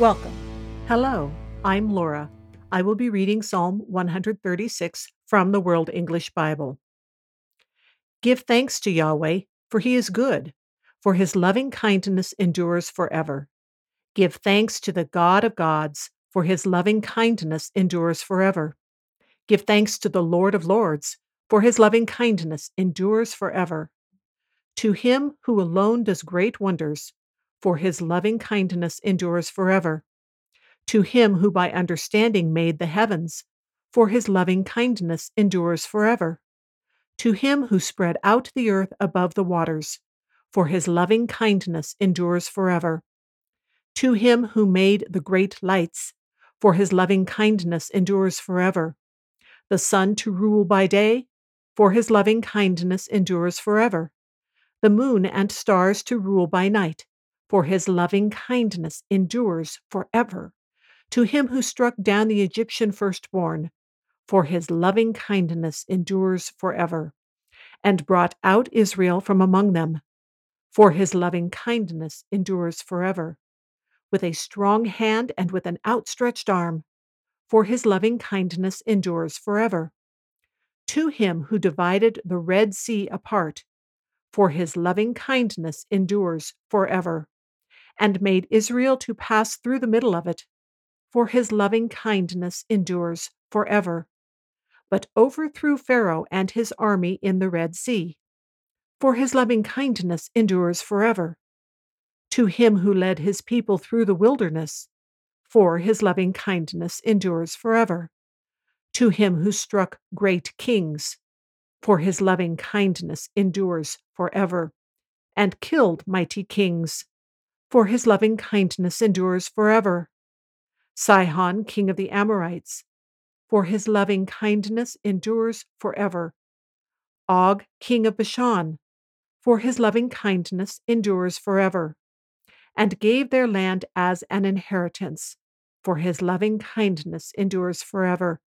Welcome. Hello, I'm Laura. I will be reading Psalm 136 from the World English Bible. Give thanks to Yahweh, for he is good, for his loving kindness endures forever. Give thanks to the God of gods, for his loving kindness endures forever. Give thanks to the Lord of lords, for his loving kindness endures forever. To him who alone does great wonders, for his loving kindness endures forever. To him who by understanding made the heavens, for his loving kindness endures forever. To him who spread out the earth above the waters, for his loving kindness endures forever. To him who made the great lights, for his loving kindness endures forever. The sun to rule by day, for his loving kindness endures forever. The moon and stars to rule by night, for his loving kindness endures forever. To him who struck down the Egyptian firstborn, for his loving kindness endures forever, and brought out Israel from among them, for his loving kindness endures forever. With a strong hand and with an outstretched arm, for his loving kindness endures forever. To him who divided the Red Sea apart, for his loving kindness endures forever and made Israel to pass through the middle of it. For his loving kindness endures forever. But overthrew Pharaoh and his army in the Red Sea. For his loving kindness endures forever. To him who led his people through the wilderness. For his loving kindness endures forever. To him who struck great kings. For his loving kindness endures forever. And killed mighty kings for his loving kindness endures forever. Sihon, king of the Amorites, for his loving kindness endures forever. Og, king of Bashan, for his loving kindness endures forever. And gave their land as an inheritance, for his loving kindness endures forever.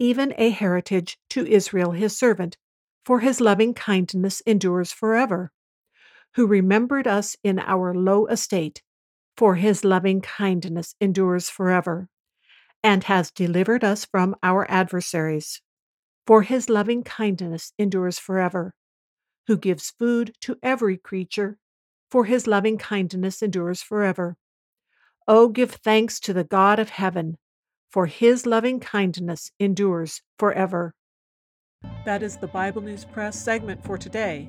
Even a heritage to Israel his servant, for his loving kindness endures forever who remembered us in our low estate, for his loving kindness endures forever, and has delivered us from our adversaries, for his loving kindness endures forever, who gives food to every creature, for his loving kindness endures forever. Oh, give thanks to the God of heaven, for his loving kindness endures forever. That is the Bible News Press segment for today